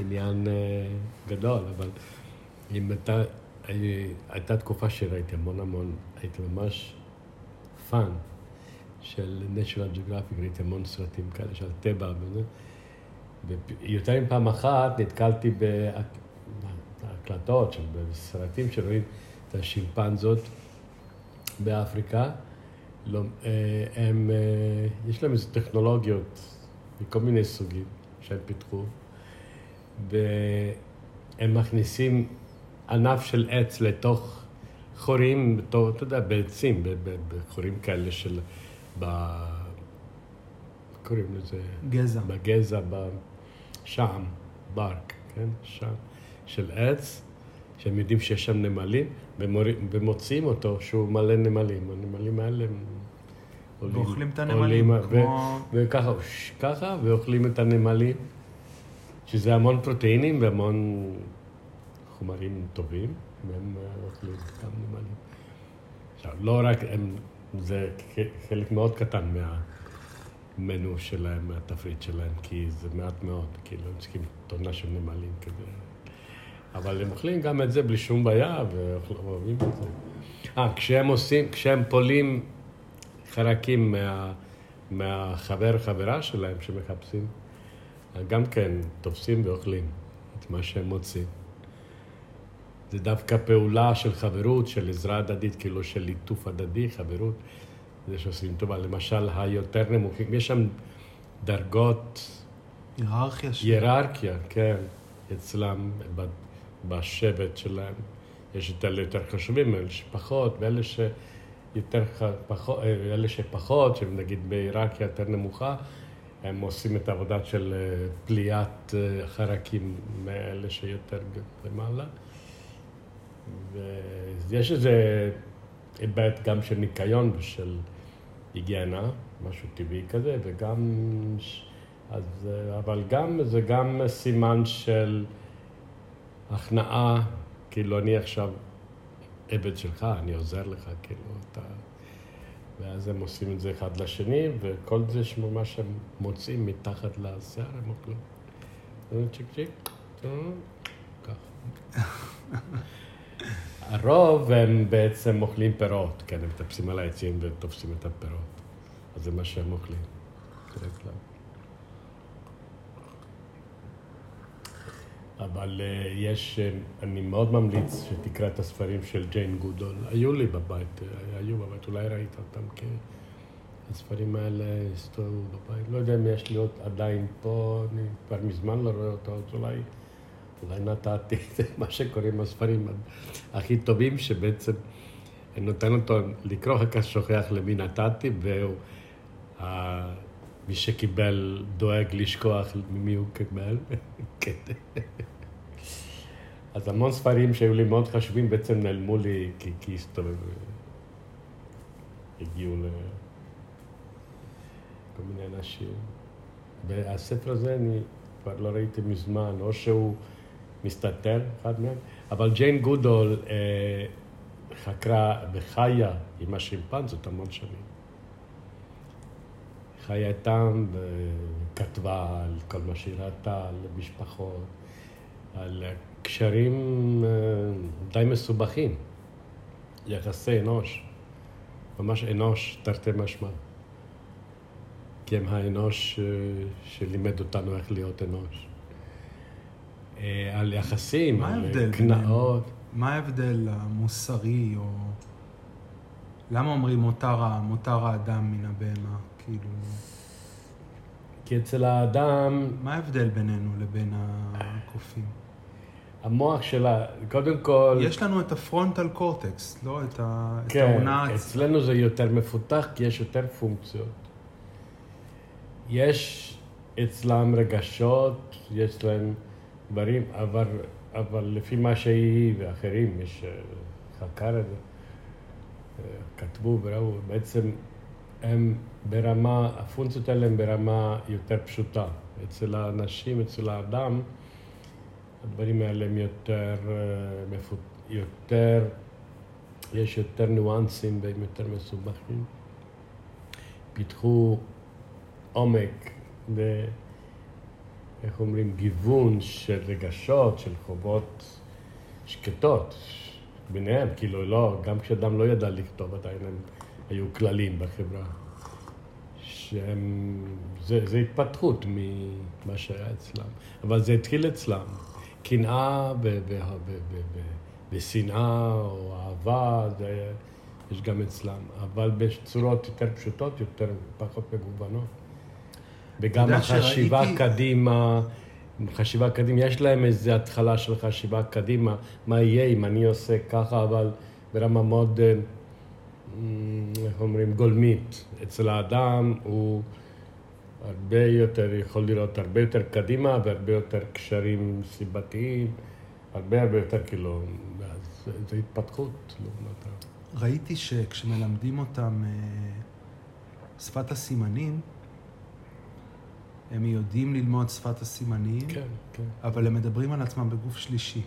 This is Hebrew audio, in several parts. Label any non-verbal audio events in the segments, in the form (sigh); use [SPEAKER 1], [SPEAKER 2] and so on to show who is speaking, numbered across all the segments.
[SPEAKER 1] עניין אה, גדול, אבל אם אתה, הייתה תקופה שראיתי המון המון, הייתי ממש fan של national geographic, ראיתי המון סרטים כאלה של טבע וזה. ויותר מפעם אחת נתקלתי בהקלטות, בסרטים שרואים את השימפנזות באפריקה. לא, אה, הם, אה, יש להם איזה טכנולוגיות מכל מיני סוגים שהם פיתחו, והם מכניסים ענף של עץ לתוך חורים, אתה יודע, בעצים, בחורים כאלה של... ב... קוראים לזה?
[SPEAKER 2] גזע.
[SPEAKER 1] בגזע, שם, ברק, כן? שם, של עץ, שהם יודעים שיש שם נמלים, ומוציאים אותו שהוא מלא נמלים. הנמלים האלה הם
[SPEAKER 2] עולים... ואוכלים את הנמלים, כמו...
[SPEAKER 1] וככה, ככה, ואוכלים את הנמלים, שזה המון פרוטאינים והמון חומרים טובים, והם אוכלים גם נמלים. עכשיו, לא רק, הם, זה חלק מאוד קטן מהמנו שלהם, מהתפריט שלהם, כי זה מעט מאוד, כאילו, הם צריכים טונה של נמלים כזה. אבל הם אוכלים גם את זה בלי שום בעיה, ואוהבים את זה. אה, כשהם עושים, כשהם פולים חרקים מה, מהחבר, חברה שלהם שמחפשים, גם כן תופסים ואוכלים את מה שהם מוצאים. זה דווקא פעולה של חברות, של עזרה הדדית, כאילו של ליטוף הדדי, חברות, זה שעושים טובה. למשל, היותר נמוכים, יש שם דרגות...
[SPEAKER 2] היררכיה.
[SPEAKER 1] היררכיה, כן, אצלם, בשבט שלהם. יש את אלה יותר חשובים, אלה שפחות, ואלה שיותר פחות, אלה שפחות, שהם נגיד בהיררכיה יותר נמוכה, הם עושים את העבודה של אה, פליאת אה, חרקים מאלה שיותר למעלה. ויש איזה היבט גם של ניקיון ושל היגיינה, משהו טבעי כזה, וגם, אז, אבל גם, זה גם סימן של הכנעה, כאילו אני עכשיו עבד שלך, אני עוזר לך, כאילו אתה... ואז הם עושים את זה אחד לשני, וכל זה מה שהם מוצאים מתחת לשיער, הם אוכלים. צ'יק צ'יק, ככה. הרוב הם בעצם אוכלים פירות, כן, הם מטפסים על העצים ותופסים את הפירות. אז זה מה שהם אוכלים, אבל uh, יש, uh, אני מאוד ממליץ שתקרא את הספרים של ג'יין גודול. היו לי בבית, uh, היו בבית, אולי ראית אותם כי הספרים האלה הסתובבו בבית. לא יודע אם יש לי עוד עדיין פה, אני כבר מזמן לא רואה אותו, אז אולי... אולי נתתי (laughs) את מה שקוראים הספרים הכי טובים, שבעצם נותן אותו לקרוא, אחר כך שוכח למי נתתי, והוא, מי שקיבל דואג לשכוח ממי הוא קיבל. כן. אז המון ספרים שהיו לי מאוד חשובים בעצם נעלמו לי כי, כי הגיעו לכל מיני אנשים. והספר הזה אני כבר לא ראיתי מזמן, או שהוא... מסתתר, אחד מהם, אבל ג'יין גודול אה, חקרה וחיה עם השימפנזות המון שנים. חיה איתם וכתבה על כל מה שהיא ראתה, על משפחות, על קשרים אה, די מסובכים, יחסי אנוש, ממש אנוש תרתי משמע. כי הם האנוש אה, שלימד אותנו איך להיות אנוש. אה, על יחסים, על קנאות.
[SPEAKER 2] מה ההבדל המוסרי, או... למה אומרים מותר, מותר האדם מן הבהמה? כאילו...
[SPEAKER 1] כי אצל האדם...
[SPEAKER 2] מה ההבדל בינינו לבין הקופים?
[SPEAKER 1] המוח שלה, קודם כל...
[SPEAKER 2] יש לנו את הפרונטל קורטקס, לא את, ה...
[SPEAKER 1] כן, את העונה... כן, אצלנו זה יותר מפותח כי יש יותר פונקציות. יש אצלם רגשות, יש להם... דברים, אבל, אבל לפי מה שהיא ואחרים, יש אה, חקר את זה, אה, כתבו וראו, בעצם הם ברמה, הפונקציות האלה הן ברמה יותר פשוטה. אצל האנשים, אצל האדם, הדברים האלה הם יותר, אה, יותר, יש יותר ניואנסים והם יותר מסובכים. פיתחו עומק ו... איך אומרים, גיוון של רגשות, של חובות שקטות ביניהם. כאילו, לא, גם כשאדם לא ידע לכתוב, עדיין הם היו כללים בחברה. שהם, זה, זה התפתחות ממה שהיה אצלם. אבל זה התחיל אצלם. קנאה ושנאה או אהבה, זה יש גם אצלם. אבל בצורות יותר פשוטות, יותר, פחות מגוונות. וגם החשיבה שראיתי... קדימה, חשיבה קדימה, יש להם איזו התחלה של חשיבה קדימה, מה יהיה אם אני עושה ככה, אבל ברמה מאוד, אה, איך אומרים, גולמית. אצל האדם הוא הרבה יותר, יכול לראות הרבה יותר קדימה והרבה יותר קשרים סיבתיים, הרבה הרבה יותר כאילו, אז זו התפתחות לעומת ה...
[SPEAKER 2] ראיתי שכשמלמדים אותם אה, שפת הסימנים, הם יודעים ללמוד שפת הסימנים,
[SPEAKER 1] כן, כן.
[SPEAKER 2] אבל הם מדברים על עצמם בגוף שלישי.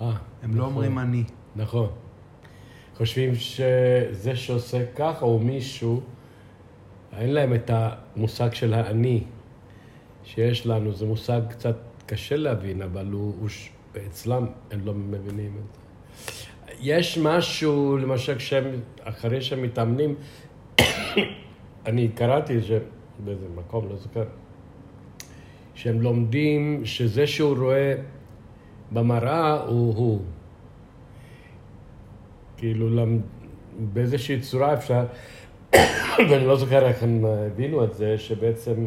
[SPEAKER 1] אה,
[SPEAKER 2] הם לא נכון, לא אומרים אני.
[SPEAKER 1] נכון. חושבים שזה שעושה ככה הוא מישהו, אין להם את המושג של האני שיש לנו, זה מושג קצת קשה להבין, אבל הוא, הוא אצלם הם לא מבינים את זה. יש משהו, למשל, כשהם, אחרי שהם מתאמנים, (coughs) אני קראתי את זה באיזה מקום, לא זוכר, שהם לומדים שזה שהוא רואה במראה הוא הוא. כאילו. באיזושהי צורה אפשר, (coughs) ואני לא זוכר איך הם הבינו את זה, שבעצם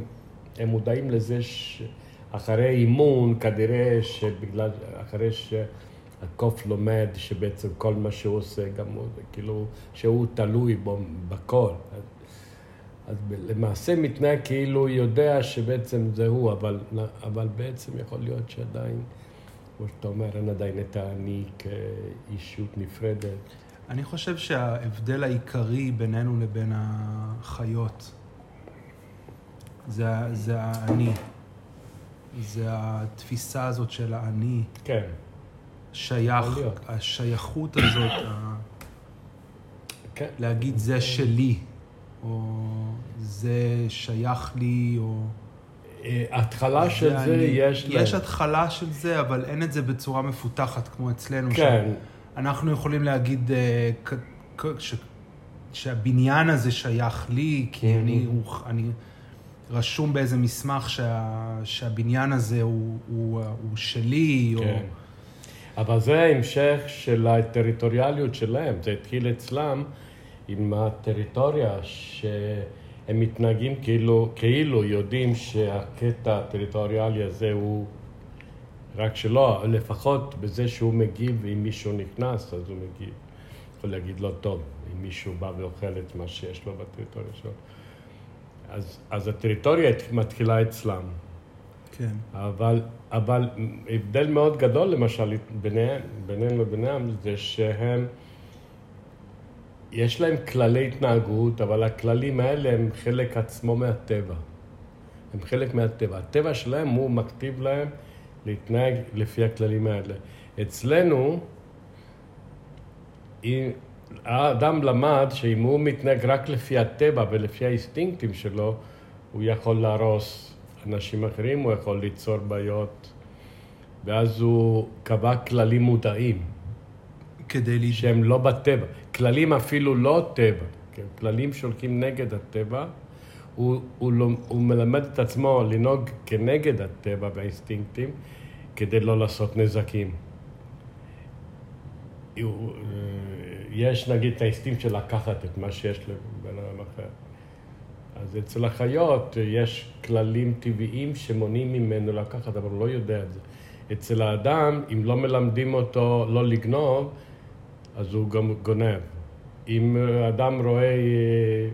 [SPEAKER 1] הם מודעים לזה שאחרי אימון, כנראה שבגלל, אחרי שהקוף לומד שבעצם כל מה שהוא עושה, גם הוא, כאילו, שהוא תלוי בו בכל. אז למעשה מתנהג כאילו יודע שבעצם זה הוא, אבל, אבל בעצם יכול להיות שעדיין, כמו שאתה אומר, אין עדיין את האני כאישות נפרדת.
[SPEAKER 2] אני חושב שההבדל העיקרי בינינו לבין החיות זה, זה האני. זה התפיסה הזאת של האני.
[SPEAKER 1] כן.
[SPEAKER 2] שייך, השייכות הזאת, כן. להגיד זה שלי. או זה שייך לי, או...
[SPEAKER 1] אה, התחלה של זה אני, יש
[SPEAKER 2] יש להם. התחלה של זה, אבל אין את זה בצורה מפותחת כמו אצלנו.
[SPEAKER 1] כן.
[SPEAKER 2] אנחנו יכולים להגיד אה, ש, שהבניין הזה שייך לי, כי mm-hmm. אני, הוא, אני רשום באיזה מסמך שה, שהבניין הזה הוא, הוא, הוא שלי,
[SPEAKER 1] כן. או... אבל זה ההמשך של הטריטוריאליות שלהם, זה התחיל אצלם. עם הטריטוריה, שהם מתנהגים כאילו, כאילו יודעים שהקטע הטריטוריאלי הזה הוא רק שלו, לפחות בזה שהוא מגיב, אם מישהו נכנס, אז הוא מגיב. יכול להגיד לא טוב, אם מישהו בא ואוכל את מה שיש לו בטריטוריה שלו. אז, אז הטריטוריה מתחילה אצלם.
[SPEAKER 2] כן.
[SPEAKER 1] אבל, אבל הבדל מאוד גדול, למשל, ביניהם, ביניהם לביניהם, זה שהם... יש להם כללי התנהגות, אבל הכללים האלה הם חלק עצמו מהטבע. הם חלק מהטבע. הטבע שלהם הוא מכתיב להם להתנהג לפי הכללים האלה. אצלנו, האדם למד שאם הוא מתנהג רק לפי הטבע ולפי האינסטינקטים שלו, הוא יכול להרוס אנשים אחרים, הוא יכול ליצור בעיות, ואז הוא קבע כללים מודעים.
[SPEAKER 2] כדי ל...
[SPEAKER 1] שהם לא בטבע. כללים אפילו לא טבע, כן? כללים שהולכים נגד הטבע. הוא, הוא, לא, הוא מלמד את עצמו לנהוג כנגד הטבע והאינסטינקטים כדי לא לעשות נזקים. יש נגיד את האינסטינקט של לקחת את מה שיש לבן אדם אחר. אז אצל החיות יש כללים טבעיים שמונעים ממנו לקחת, אבל הוא לא יודע את זה. אצל האדם, אם לא מלמדים אותו לא לגנוב, אז הוא גם גונב. אם אדם רואה אה,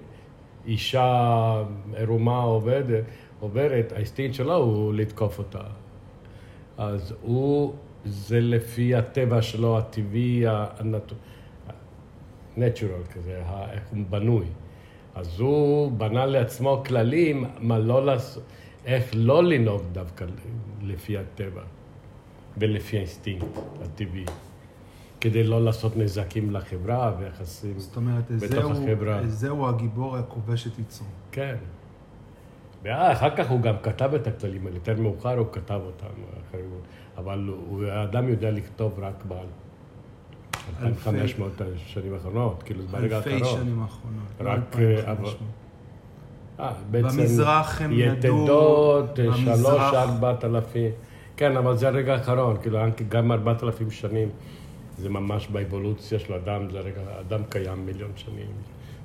[SPEAKER 1] אישה עירומה עובדת, עוברת, האינסטינקט שלו הוא לתקוף אותה. אז הוא, זה לפי הטבע שלו, הטבעי, ה-natural כזה, איך הוא בנוי. אז הוא בנה לעצמו כללים מה לא לעשות, איך לא לנהוג דווקא לפי הטבע ולפי האינסטינקט הטבעי. כדי לא לעשות נזקים לחברה ויחסים
[SPEAKER 2] זאת אומרת, בתוך
[SPEAKER 1] החברה.
[SPEAKER 2] זהו הגיבור הכובש את יצרו.
[SPEAKER 1] כן. ואחר כך הוא גם כתב את הכללים האלה, יותר מאוחר הוא כתב אותם, אבל הוא, האדם יודע לכתוב רק ב... 2,500 השנים האחרונות, כאילו, ברגע
[SPEAKER 2] אלפי
[SPEAKER 1] האחרון.
[SPEAKER 2] שנים האחרונות.
[SPEAKER 1] רק,
[SPEAKER 2] 2,500.
[SPEAKER 1] אה, בעצם
[SPEAKER 2] במזרח הם ידעו...
[SPEAKER 1] יתדות, אה, שלוש, ארבעת אלפים. כן, אבל זה הרגע האחרון, כאילו, גם ארבעת אלפים שנים, זה ממש באבולוציה של אדם, זה רגע, האדם קיים מיליון שנים.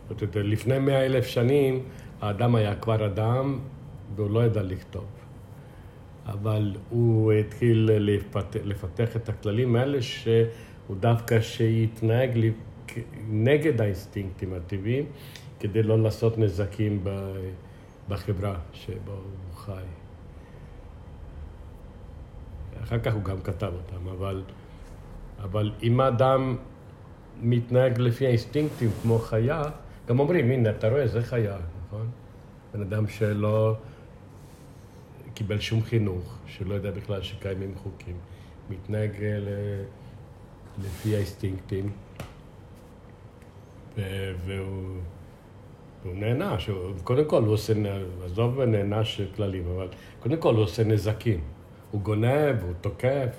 [SPEAKER 1] זאת אומרת, לפני מאה אלף שנים, האדם היה כבר אדם, והוא לא ידע לכתוב. אבל הוא התחיל לפתח, לפתח את הכללים האלה, שהוא דווקא כ- נגד האינסטינקטים הטבעיים, כדי לא לעשות נזקים בחברה שבה הוא חי. אחר כך הוא גם כתב אותם, אבל, אבל אם האדם מתנהג לפי האינסטינקטים כמו חיה, גם אומרים, הנה, אתה רואה, זה חיה, נכון? בן אדם שלא קיבל שום חינוך, שלא יודע בכלל שקיימים חוקים, מתנהג אה, ל- לפי האינסטינקטים, ו- והוא... הוא נענש, קודם כל הוא עושה, עזוב נענש כללים, אבל קודם כל הוא עושה נזקים. הוא גונב, הוא תוקף.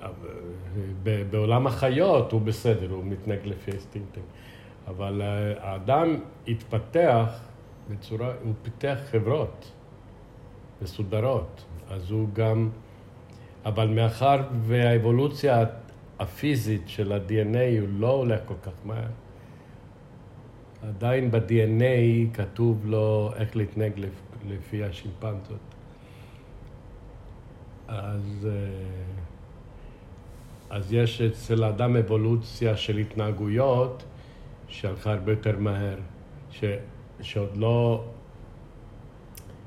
[SPEAKER 1] אבל, ב- בעולם החיות הוא בסדר, הוא מתנהג לפי האינסטינקטים. אבל אה, האדם התפתח בצורה, הוא פיתח חברות מסודרות, אז הוא גם, אבל מאחר והאבולוציה הפיזית של ה-DNA הוא לא הולך כל כך מהר, עדיין ב-DNA כתוב לו איך להתנהג לפ- לפי השימפנזות. אז, אה, אז יש אצל האדם אבולוציה של התנהגויות שהלכה הרבה יותר מהר, ש, שעוד לא,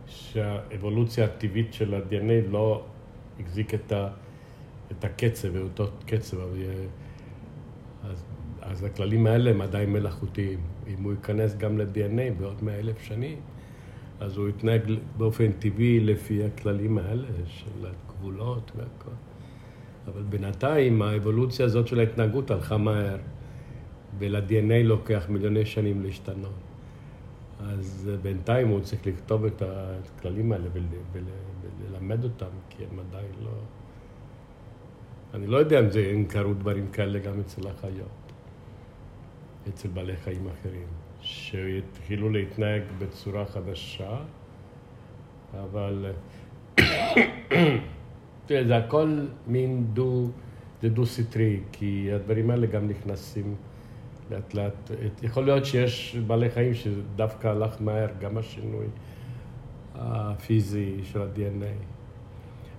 [SPEAKER 1] שהאבולוציה הטבעית של ה-DNA לא החזיק את, ה, את הקצב, את אותו קצב, אז, אז הכללים האלה הם עדיין מלאכותיים. אם הוא ייכנס גם ל-DNA בעוד מאה אלף שנים, אז הוא יתנהג באופן טבעי לפי הכללים האלה של הגבולות והכל. אבל בינתיים האבולוציה הזאת של ההתנהגות הלכה מהר, ול-DNA לוקח מיליוני שנים להשתנות. אז בינתיים הוא צריך לכתוב את הכללים האלה ול- ול- וללמד אותם, כי הם עדיין לא... אני לא יודע אם זה, אם קרו דברים כאלה גם אצל החיות, אצל בעלי חיים אחרים, שהתחילו להתנהג בצורה חדשה, אבל תראה, זה הכל מין דו, זה דו-סטרי, כי הדברים האלה גם נכנסים לאט לאט. יכול להיות שיש בעלי חיים שדווקא הלך מהר, גם השינוי הפיזי של ה-DNA.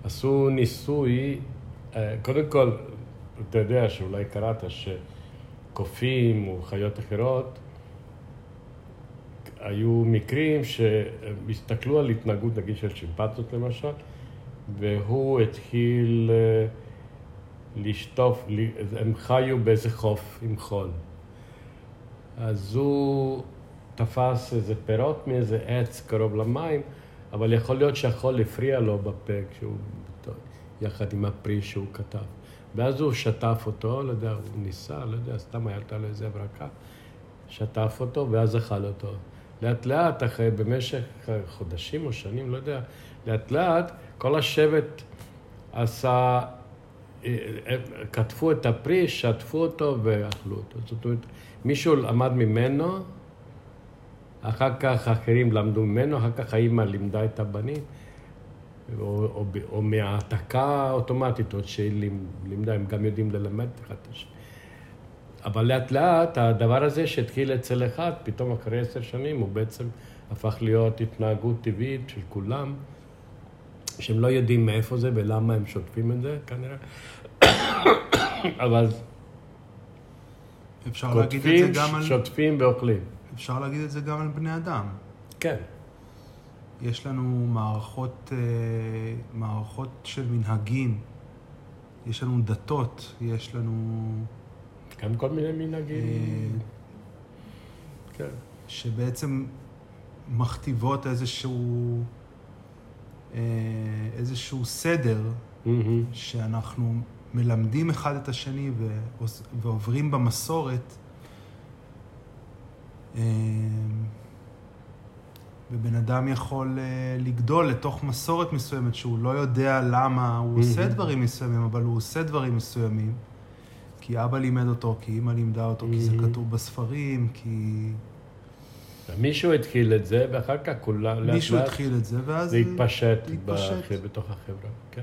[SPEAKER 1] עשו ניסוי, אה, קודם כל, אתה יודע שאולי קראת שקופים או חיות אחרות, היו מקרים שהם הסתכלו על התנהגות, נגיד של שימפנזות למשל, והוא התחיל אה, לשטוף, הם חיו באיזה חוף עם חול. אז הוא תפס איזה פירות מאיזה עץ קרוב למים, אבל יכול להיות שהחול הפריע לו בפה כשהוא, יחד עם הפרי שהוא כתב. ואז הוא שטף אותו, לא יודע, הוא ניסה, לא יודע, סתם הייתה לו איזה הברקה, שטף אותו ואז אכל אותו. לאט לאט, אחרי, במשך חודשים או שנים, לא יודע, לאט לאט, כל השבט עשה, אה, אה, קטפו את הפרי, שטפו אותו ואכלו אותו. זאת אומרת, מישהו למד ממנו, אחר כך אחרים למדו ממנו, אחר כך האימא לימדה את הבנים, או, או, או מהעתקה אוטומטית, עוד שהיא לימ- לימדה, הם גם יודעים ללמד אחד את השני. אבל לאט לאט הדבר הזה שהתחיל אצל אחד, פתאום אחרי עשר שנים הוא בעצם הפך להיות התנהגות טבעית של כולם, שהם לא יודעים מאיפה זה ולמה הם שוטפים את זה כנראה. (coughs) אבל
[SPEAKER 2] אפשר להגיד את זה גם על...
[SPEAKER 1] שוטפים ואוכלים.
[SPEAKER 2] אפשר להגיד את זה גם על בני אדם.
[SPEAKER 1] כן.
[SPEAKER 2] יש לנו מערכות, אה, מערכות של מנהגים, יש לנו דתות, יש לנו...
[SPEAKER 1] גם כל מיני מנהגים.
[SPEAKER 2] אה,
[SPEAKER 1] כן.
[SPEAKER 2] שבעצם מכתיבות איזשהו, אה, איזשהו סדר
[SPEAKER 1] מהמם.
[SPEAKER 2] שאנחנו מלמדים אחד את השני ועוברים במסורת. אה, ובן אדם יכול לגדול לתוך מסורת מסוימת שהוא לא יודע למה הוא עושה דברים מסוימים, אבל הוא עושה דברים מסוימים. כי אבא לימד אותו, כי אימא לימדה אותו, כי זה כתוב בספרים, כי...
[SPEAKER 1] מישהו התחיל את זה, ואחר כך לאט
[SPEAKER 2] מישהו התחיל את זה, ואז...
[SPEAKER 1] זה התפשט,
[SPEAKER 2] התפשט.
[SPEAKER 1] בתוך החברה, כן.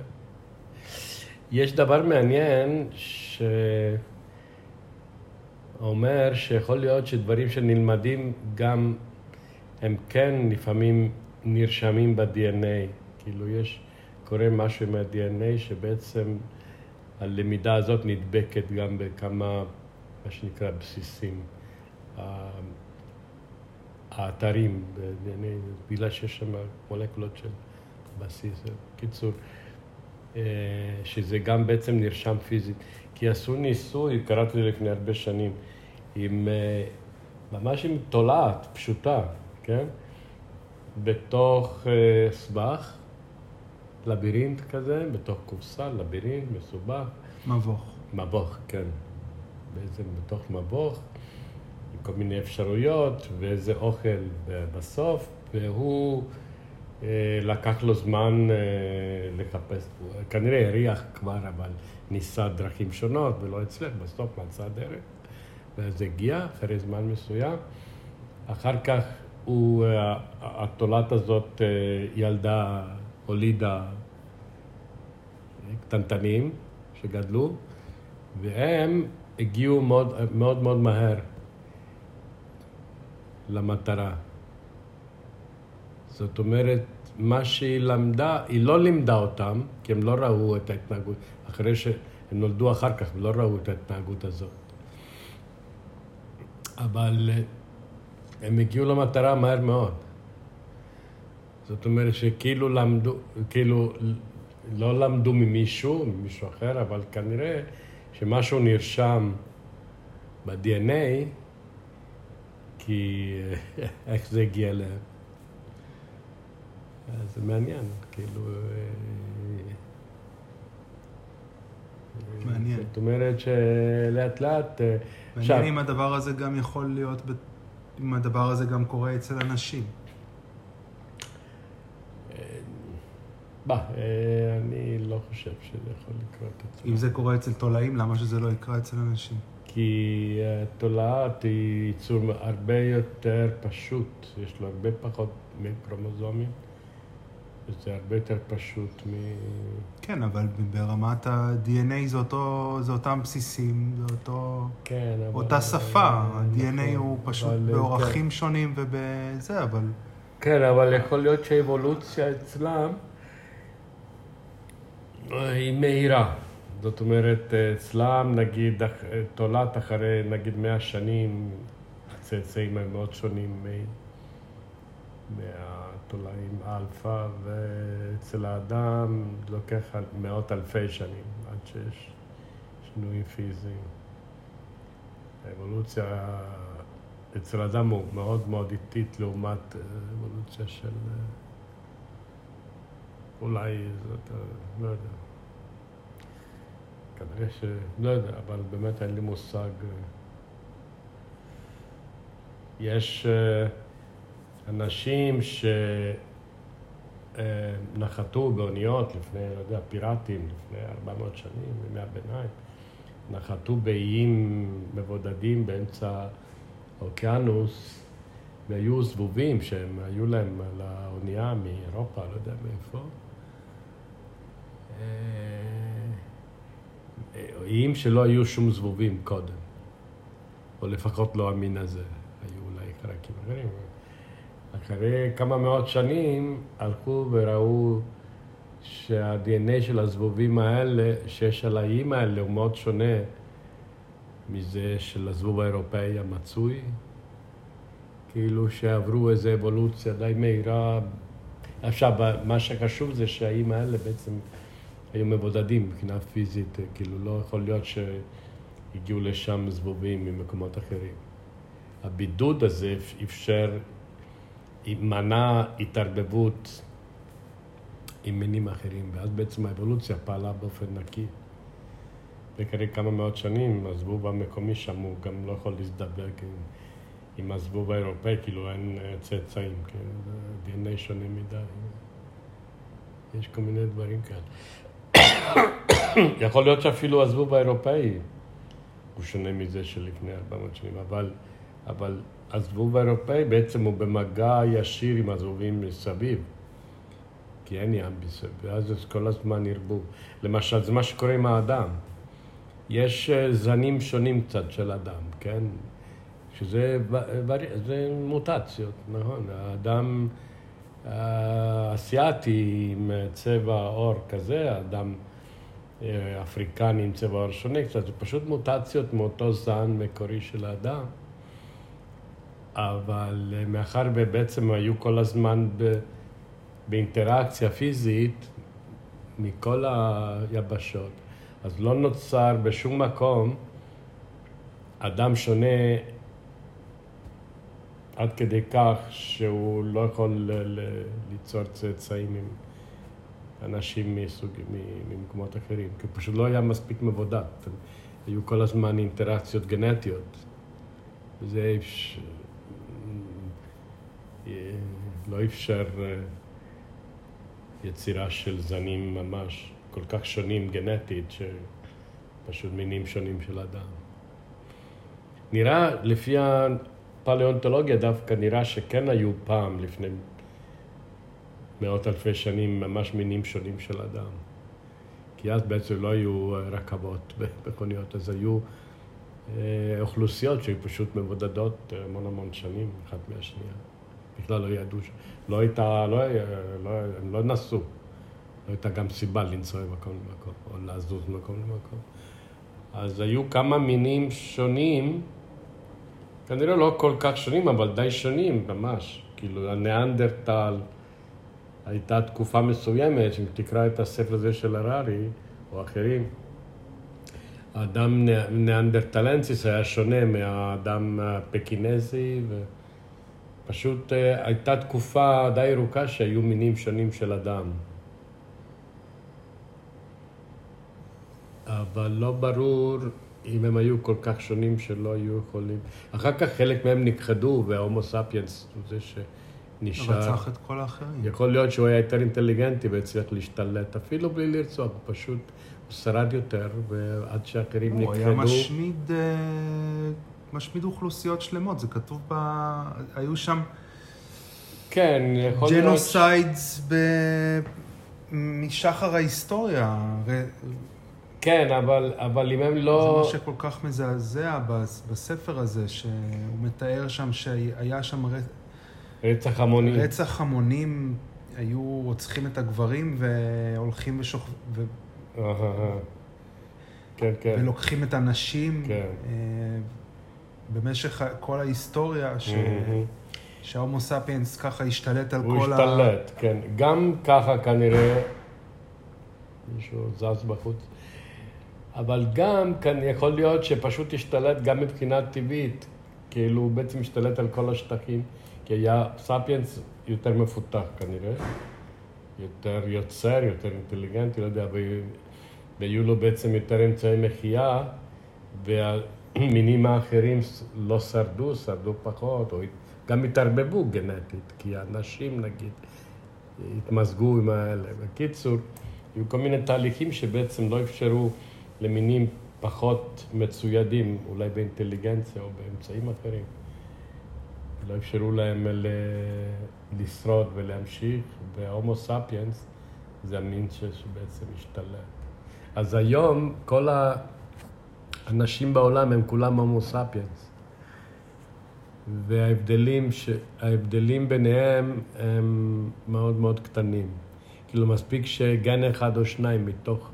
[SPEAKER 1] יש דבר מעניין שאומר שיכול להיות שדברים שנלמדים גם הם כן לפעמים נרשמים ב-DNA. כאילו יש, קורה משהו עם ה-DNA שבעצם הלמידה הזאת נדבקת גם בכמה, מה שנקרא, בסיסים. ה- האתרים בגלל שיש שם מולקולות של בסיס. קיצור, אה, שזה גם בעצם נרשם פיזית. כי עשו ניסוי, קראתי לפני הרבה שנים, עם, אה, ממש עם תולעת פשוטה, כן? בתוך אה, סבך, לבירינט כזה, בתוך קופסה, לבירינט, מסובך,
[SPEAKER 2] מבוך.
[SPEAKER 1] מבוך, כן. בעצם בתוך מבוך, עם כל מיני אפשרויות, ואיזה אוכל בסוף, והוא, אה, לקח לו זמן אה, לחפש, הוא כנראה הריח כבר, אבל ניסה דרכים שונות ולא הצליח, בסוף מצא דרך, ואז הגיע אחרי זמן מסוים. אחר כך הוא, אה, התולעת הזאת אה, ילדה, הולידה קטנטנים שגדלו, והם הגיעו מאוד מאוד, מאוד מהר למטרה. זאת אומרת, מה שהיא למדה, היא לא לימדה אותם, כי הם לא ראו את ההתנהגות, אחרי שהם נולדו אחר כך, הם לא ראו את ההתנהגות הזאת. אבל אה, הם הגיעו למטרה מהר מאוד. זאת אומרת שכאילו למדו, כאילו לא למדו ממישהו, ממישהו אחר, אבל כנראה שמשהו נרשם ב-DNA, כי (laughs) איך זה הגיע. אז זה מעניין, כאילו...
[SPEAKER 2] מעניין.
[SPEAKER 1] זאת אומרת שלאט לאט... אה,
[SPEAKER 2] מעניין אם הדבר הזה גם יכול להיות, ב- אם הדבר הזה גם קורה אצל אנשים.
[SPEAKER 1] בא, אה, אני לא חושב שזה יכול לקרות אצלנו.
[SPEAKER 2] אם זה קורה אצל תולעים, למה שזה לא יקרה אצל אנשים?
[SPEAKER 1] כי התולעת היא יצור הרבה יותר פשוט, יש לו הרבה פחות קרומוזומים, וזה הרבה יותר פשוט מ...
[SPEAKER 2] כן, אבל ברמת ה-DNA זה, אותו, זה אותם בסיסים, זה אותו,
[SPEAKER 1] כן, אבל...
[SPEAKER 2] אותה שפה. ה-DNA
[SPEAKER 1] נכון,
[SPEAKER 2] הוא פשוט
[SPEAKER 1] אבל,
[SPEAKER 2] באורחים שונים ובזה, אבל...
[SPEAKER 1] כן, אבל יכול להיות שהאבולוציה אצלם אה, היא מהירה. זאת אומרת, אצלם נגיד אח- תולעת אחרי נגיד מאה שנים, הצאצאים הם מאוד שונים מהתולעים אלפא, ואצל האדם לוקח מאות אלפי שנים עד שיש שינויים פיזיים. האבולוציה אצל אדם הוא מאוד מאוד איטית לעומת אה, אבולוציה של... אה, אולי זאת, אה, לא יודע. כנראה ש... לא יודע, אבל באמת אין לי מושג. יש אנשים שנחתו באוניות לפני, לא יודע, פיראטים, לפני 400 שנים, בימי הביניים. נחתו באיים מבודדים באמצע האוקיינוס, והיו זבובים שהם היו להם על האונייה מאירופה, לא יודע מאיפה. אה, איים שלא היו שום זבובים קודם, או לפחות לא המין הזה, היו אולי חלקים אחרים. אחרי כמה מאות שנים הלכו וראו שה-DNA של הזבובים האלה, שיש על האיים האלה, הוא מאוד שונה מזה של הזבוב האירופאי המצוי. כאילו שעברו איזו אבולוציה די מהירה. עכשיו, מה שחשוב זה שהאיים האלה בעצם היו מבודדים מבחינה פיזית, כאילו לא יכול להיות שהגיעו לשם זבובים ממקומות אחרים. הבידוד הזה אפשר, מנע התערבבות עם מינים אחרים, ואז בעצם האבולוציה פעלה באופן נקי. וכנראה כמה מאות שנים, הזבוב המקומי שם הוא גם לא יכול להזדבק עם, עם הזבוב האירופאי, כאילו אין אה, צאצאים, כן? זה DNA שונה מדי. יש כל מיני דברים כאלה. (coughs) יכול להיות שאפילו הזבוב האירופאי הוא שונה מזה של לפני 400 שנים, אבל, אבל הזבוב האירופאי בעצם הוא במגע ישיר עם הזבובים מסביב. כי אין ים מסביב, ואז כל הזמן ערבוב. למשל, זה מה שקורה עם האדם. יש אה, זנים שונים קצת של אדם, כן? שזה זה מוטציות, נכון? האדם האסייתי עם צבע עור כזה, האדם אה, אפריקני עם צבע עור שונה קצת, זה פשוט מוטציות מאותו זן מקורי של האדם. אבל אה, מאחר ובעצם היו כל הזמן ב, באינטראקציה פיזית מכל היבשות, אז לא נוצר בשום מקום אדם שונה עד כדי כך שהוא לא יכול ליצור צאצאים עם אנשים מסוג, ממקומות אחרים, כי פשוט לא היה מספיק מבודד. היו כל הזמן אינטראקציות גנטיות. וזה אפשר, לא אפשר אה, יצירה של זנים ממש כל כך שונים גנטית, שפשוט מינים שונים של אדם. נראה, לפי הפלאונטולוגיה דווקא נראה שכן היו פעם, לפני מאות אלפי שנים, ממש מינים שונים של אדם. כי אז בעצם לא היו רכבות ומכוניות, אז היו אה, אוכלוסיות שהיו פשוט מבודדות אה, המון המון שנים, אחת מהשנייה. בכלל לא ידעו, לא הייתה, לא, לא, הם לא נסעו. לא הייתה גם סיבה לנסוע ממקום למקום, או לזוז ממקום למקום. אז היו כמה מינים שונים, כנראה לא כל כך שונים, אבל די שונים ממש. כאילו, הניאנדרטל הייתה תקופה מסוימת, אם תקרא את הספר הזה של הררי, או אחרים, האדם ניאנדרטלנסיס היה שונה מהאדם הפקינזי, ופשוט אה, הייתה תקופה די ארוכה שהיו מינים שונים של אדם. אבל לא ברור אם הם היו כל כך שונים שלא היו יכולים. אחר כך חלק מהם נכחדו, וההומו ספיאנס הוא זה שנשאר.
[SPEAKER 2] רצח את כל האחרים.
[SPEAKER 1] יכול להיות שהוא היה יותר אינטליגנטי והצליח להשתלט, אפילו בלי לרצות, הוא פשוט הוא שרד יותר, ועד שאחרים נכחדו. הוא היה
[SPEAKER 2] משמיד, אה, משמיד אוכלוסיות שלמות, זה כתוב ב... היו שם...
[SPEAKER 1] כן, יכול
[SPEAKER 2] להיות... genocides ב... משחר ההיסטוריה.
[SPEAKER 1] כן, אבל, אבל אם הם לא...
[SPEAKER 2] זה מה שכל כך מזעזע בספר הזה, שהוא מתאר שם שהיה שם ר...
[SPEAKER 1] רצח המונים.
[SPEAKER 2] רצח המונים, היו רוצחים את הגברים והולכים ושוכ... ו...
[SPEAKER 1] כן, כן.
[SPEAKER 2] ולוקחים את הנשים.
[SPEAKER 1] כן. אה,
[SPEAKER 2] במשך כל ההיסטוריה, ש... שההומו ספיאנס ככה השתלט על כל
[SPEAKER 1] ה... הוא השתלט, כן. גם ככה כנראה מישהו זז בחוץ. אבל גם כאן יכול להיות שפשוט השתלט גם מבחינה טבעית, כאילו הוא בעצם השתלט על כל השטחים, כי היה ספיאנס יותר מפותח כנראה, יותר יוצר, יותר אינטליגנטי, לא יודע, והיו לו בעצם יותר אמצעי מחיה, והמינים האחרים לא שרדו, שרדו פחות, או גם התערבבו גנטית, כי הנשים נגיד התמזגו עם האלה. בקיצור, היו כל מיני תהליכים שבעצם לא אפשרו למינים פחות מצוידים, אולי באינטליגנציה או באמצעים אחרים. לא אפשרו להם. לשרוד ולהמשיך, וההומו ספיאנס זה המין שבעצם השתלט. אז היום כל האנשים בעולם הם כולם הומו ספיאנס. וההבדלים ש... ההבדלים ביניהם הם מאוד מאוד קטנים. כאילו מספיק שגן אחד או שניים מתוך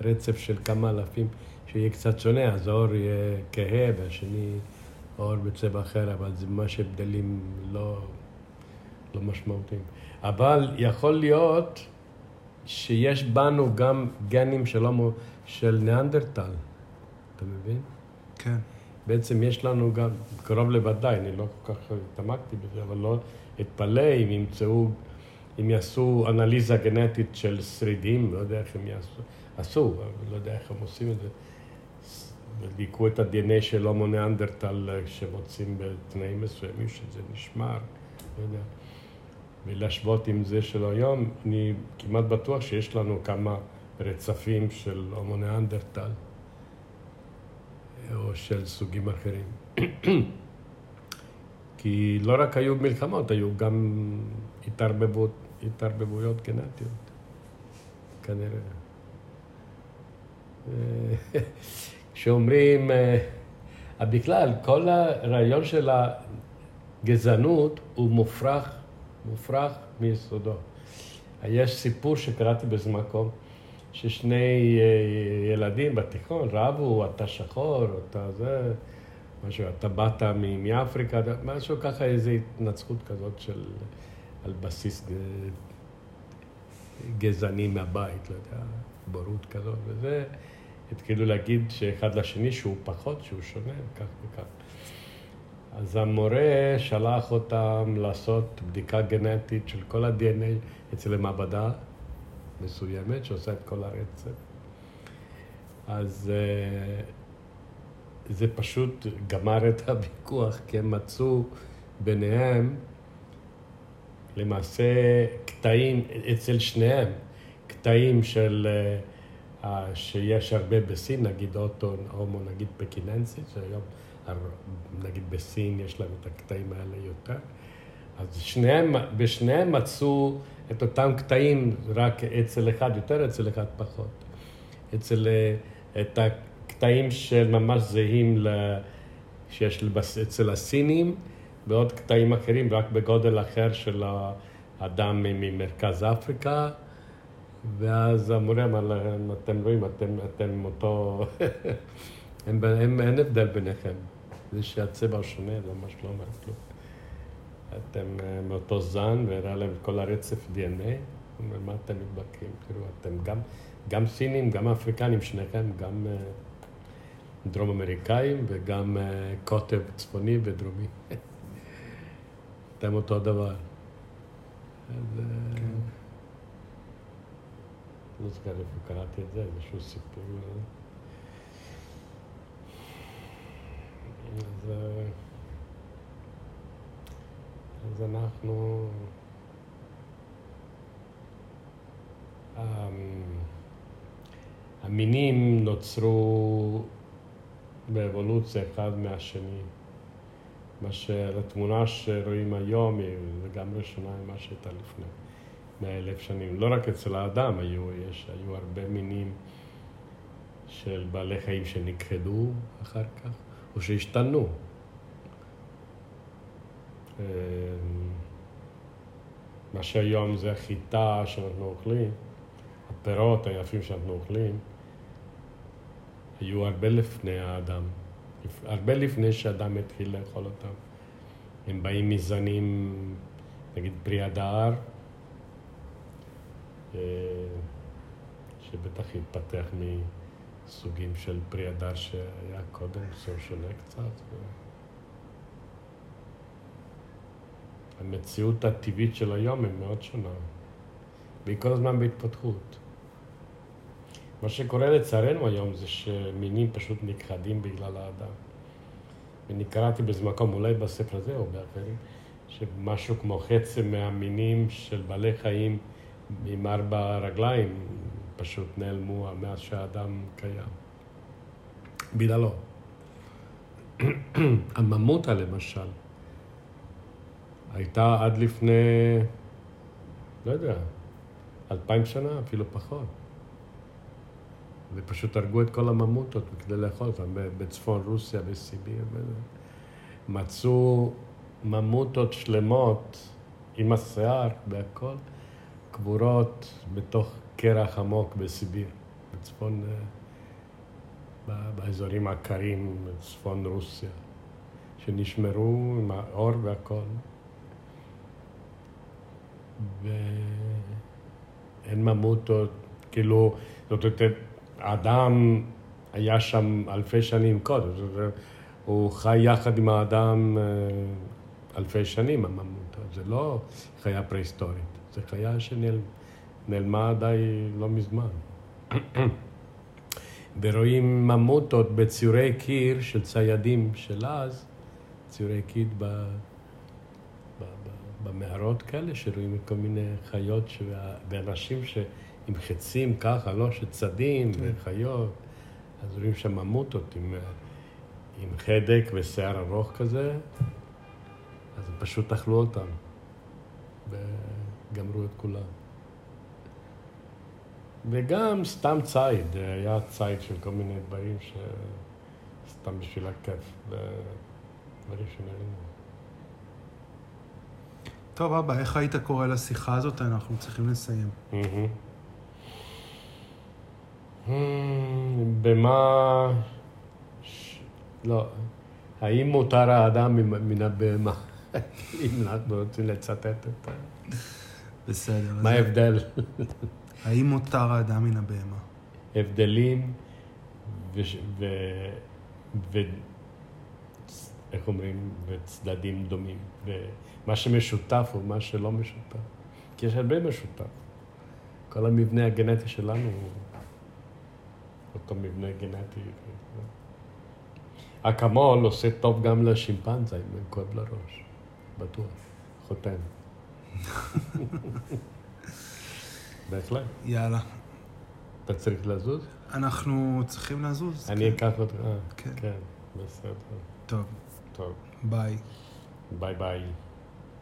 [SPEAKER 1] רצף של כמה אלפים, שיהיה קצת שונה, אז האור יהיה כהה והשני אור בצבע אחר, אבל זה ממש הבדלים לא, לא משמעותיים. אבל יכול להיות שיש בנו גם גנים של, הומו, של ניאנדרטל, אתה מבין?
[SPEAKER 2] כן.
[SPEAKER 1] בעצם יש לנו גם, קרוב לוודאי, אני לא כל כך התעמקתי בזה, אבל לא אתפלא אם ימצאו, אם יעשו אנליזה גנטית של שרידים, לא יודע איך הם יעשו. עשו, אבל לא יודע איך הם עושים את זה. דיכאו את ה-DNA של הומו ניאנדרטל שמוצאים בתנאים מסוימים, שזה נשמר, לא יודע. ולהשוות עם זה של היום, אני כמעט בטוח שיש לנו כמה רצפים של הומו ניאנדרטל, או של סוגים אחרים. (clears throat) כי לא רק היו מלחמות, היו גם התערבבות, התערבבויות גנטיות, כנראה. (laughs) כשאומרים, אה, בכלל, כל הרעיון של הגזענות הוא מופרך, מופרך מיסודו. יש סיפור שקראתי באיזה מקום, ששני אה, ילדים בתיכון רבו, אתה שחור, אתה זה, משהו, אתה באת מאפריקה, משהו ככה, איזו התנצחות כזאת של, על בסיס גזעני מהבית, לא יודע, בורות כזאת, וזה, התחילו להגיד שאחד לשני שהוא פחות, שהוא שונה, כך וכך. אז המורה שלח אותם לעשות בדיקה גנטית של כל ה-DNA אצל המעבדה מסוימת שעושה את כל הרצף. אז אה, זה פשוט גמר את הוויכוח, כי הם מצאו ביניהם למעשה קטעים, אצל שניהם, קטעים של, uh, שיש הרבה בסין, נגיד אוטו, הומו נגיד פקיננסי, שהיום נגיד בסין יש להם את הקטעים האלה יותר. אז שניהם, בשניהם מצאו את אותם קטעים, רק אצל אחד יותר, אצל אחד פחות. אצל, uh, את הקטעים של ממש זהים ל... שיש אצל הסינים, ועוד קטעים אחרים, רק בגודל אחר של האדם ממרכז אפריקה. ואז המורה אמר להם, אתם רואים, אתם, אתם אותו... (laughs) אין, אין, אין הבדל ביניכם. זה שהצבע שונה, זה ממש לא אומר כלום. אתם אה, מאותו זן, והראה להם כל הרצף DNA, ומה אתם מתבקרים? תראו, אתם גם, גם סינים, גם אפריקנים, שניכם, גם uh, דרום אמריקאים וגם uh, קוטב צפוני ודרומי. (laughs) אתם אותו דבר. אז... כן. לא זוכר איפה קראתי את זה, איזשהו סיפור. אז, אז אנחנו... המינים נוצרו באבולוציה אחד מהשני. מה שהתמונה שרואים היום היא לגמרי שונה ממה שהייתה לפני. מאה אלף שנים. לא רק אצל האדם היו, יש, היו הרבה מינים של בעלי חיים שנכחדו אחר כך, או שהשתנו. אמ, מה שהיום זה החיטה שאנחנו אוכלים, הפירות היפים שאנחנו אוכלים, היו הרבה לפני האדם, הרבה לפני שאדם התחיל לאכול אותם. הם באים מזנים, נגיד פרי הדר, שבטח התפתח מסוגים של פרי הדר שהיה קודם, סור שונה קצת. המציאות הטבעית של היום היא מאוד שונה, והיא כל הזמן בהתפתחות. מה שקורה לצערנו היום זה שמינים פשוט נכחדים בגלל האדם. ואני קראתי באיזה מקום, אולי בספר הזה או באחרים, שמשהו כמו חצי מהמינים של בעלי חיים עם ארבע רגליים פשוט נעלמו מאז שהאדם קיים. בגללו. הממותה למשל, הייתה עד לפני, לא יודע, אלפיים שנה, אפילו פחות. ופשוט הרגו את כל הממוטות כדי לאכול אותן בצפון רוסיה, בסיביר. מצאו ממוטות שלמות עם השיער והכל. קבורות בתוך קרח עמוק בסיביר, בצפון, אה, באזורים הקרים, בצפון רוסיה, שנשמרו עם האור והכל. ואין ממוטות, כאילו, זאת אומרת, האדם היה שם אלפי שנים קודם, זאת אומרת, הוא חי יחד עם האדם אה, אלפי שנים, הממוטות, זה לא חיה פרה-היסטורית. זו חיה שנעלמה די לא מזמן. (clears throat) ורואים ממוטות בציורי קיר של ציידים של אז, ציורי קיר ב... ב... ב... במערות כאלה, שרואים כל מיני חיות ש... ואנשים ש... עם חצים ככה, לא? שצדים
[SPEAKER 2] כן.
[SPEAKER 1] וחיות. אז רואים שם ממוטות עם, עם חדק ושיער ארוך כזה, אז הם פשוט אכלו אותם וגמרו את כולם. וגם סתם ציד, היה ציד של כל מיני דברים שסתם בשביל הכיף, דברים שנראינו.
[SPEAKER 2] טוב, אבא, איך היית קורא לשיחה הזאת? אנחנו צריכים לסיים.
[SPEAKER 1] במה... לא. האם מותר האדם מן- מן הבהמה? (laughs) אם אנחנו רוצים לצטט את ה...
[SPEAKER 2] בסדר.
[SPEAKER 1] מה ההבדל?
[SPEAKER 2] האם מותר האדם מן הבהמה?
[SPEAKER 1] הבדלים ו... ו... ו... איך אומרים? וצדדים דומים. ומה שמשותף הוא מה שלא משותף. כי יש הרבה משותף. כל המבנה הגנטי שלנו הוא אותו מבנה גנטי. אקמול עושה טוב גם לשימפנזה, אם כואב לראש. בטוח. חותם. בהחלט.
[SPEAKER 2] יאללה.
[SPEAKER 1] אתה צריך לזוז?
[SPEAKER 2] אנחנו צריכים לזוז.
[SPEAKER 1] אני
[SPEAKER 2] כן.
[SPEAKER 1] אקח אותך.
[SPEAKER 2] כן.
[SPEAKER 1] כן, בסדר.
[SPEAKER 2] טוב,
[SPEAKER 1] טוב.
[SPEAKER 2] ביי.
[SPEAKER 1] ביי ביי.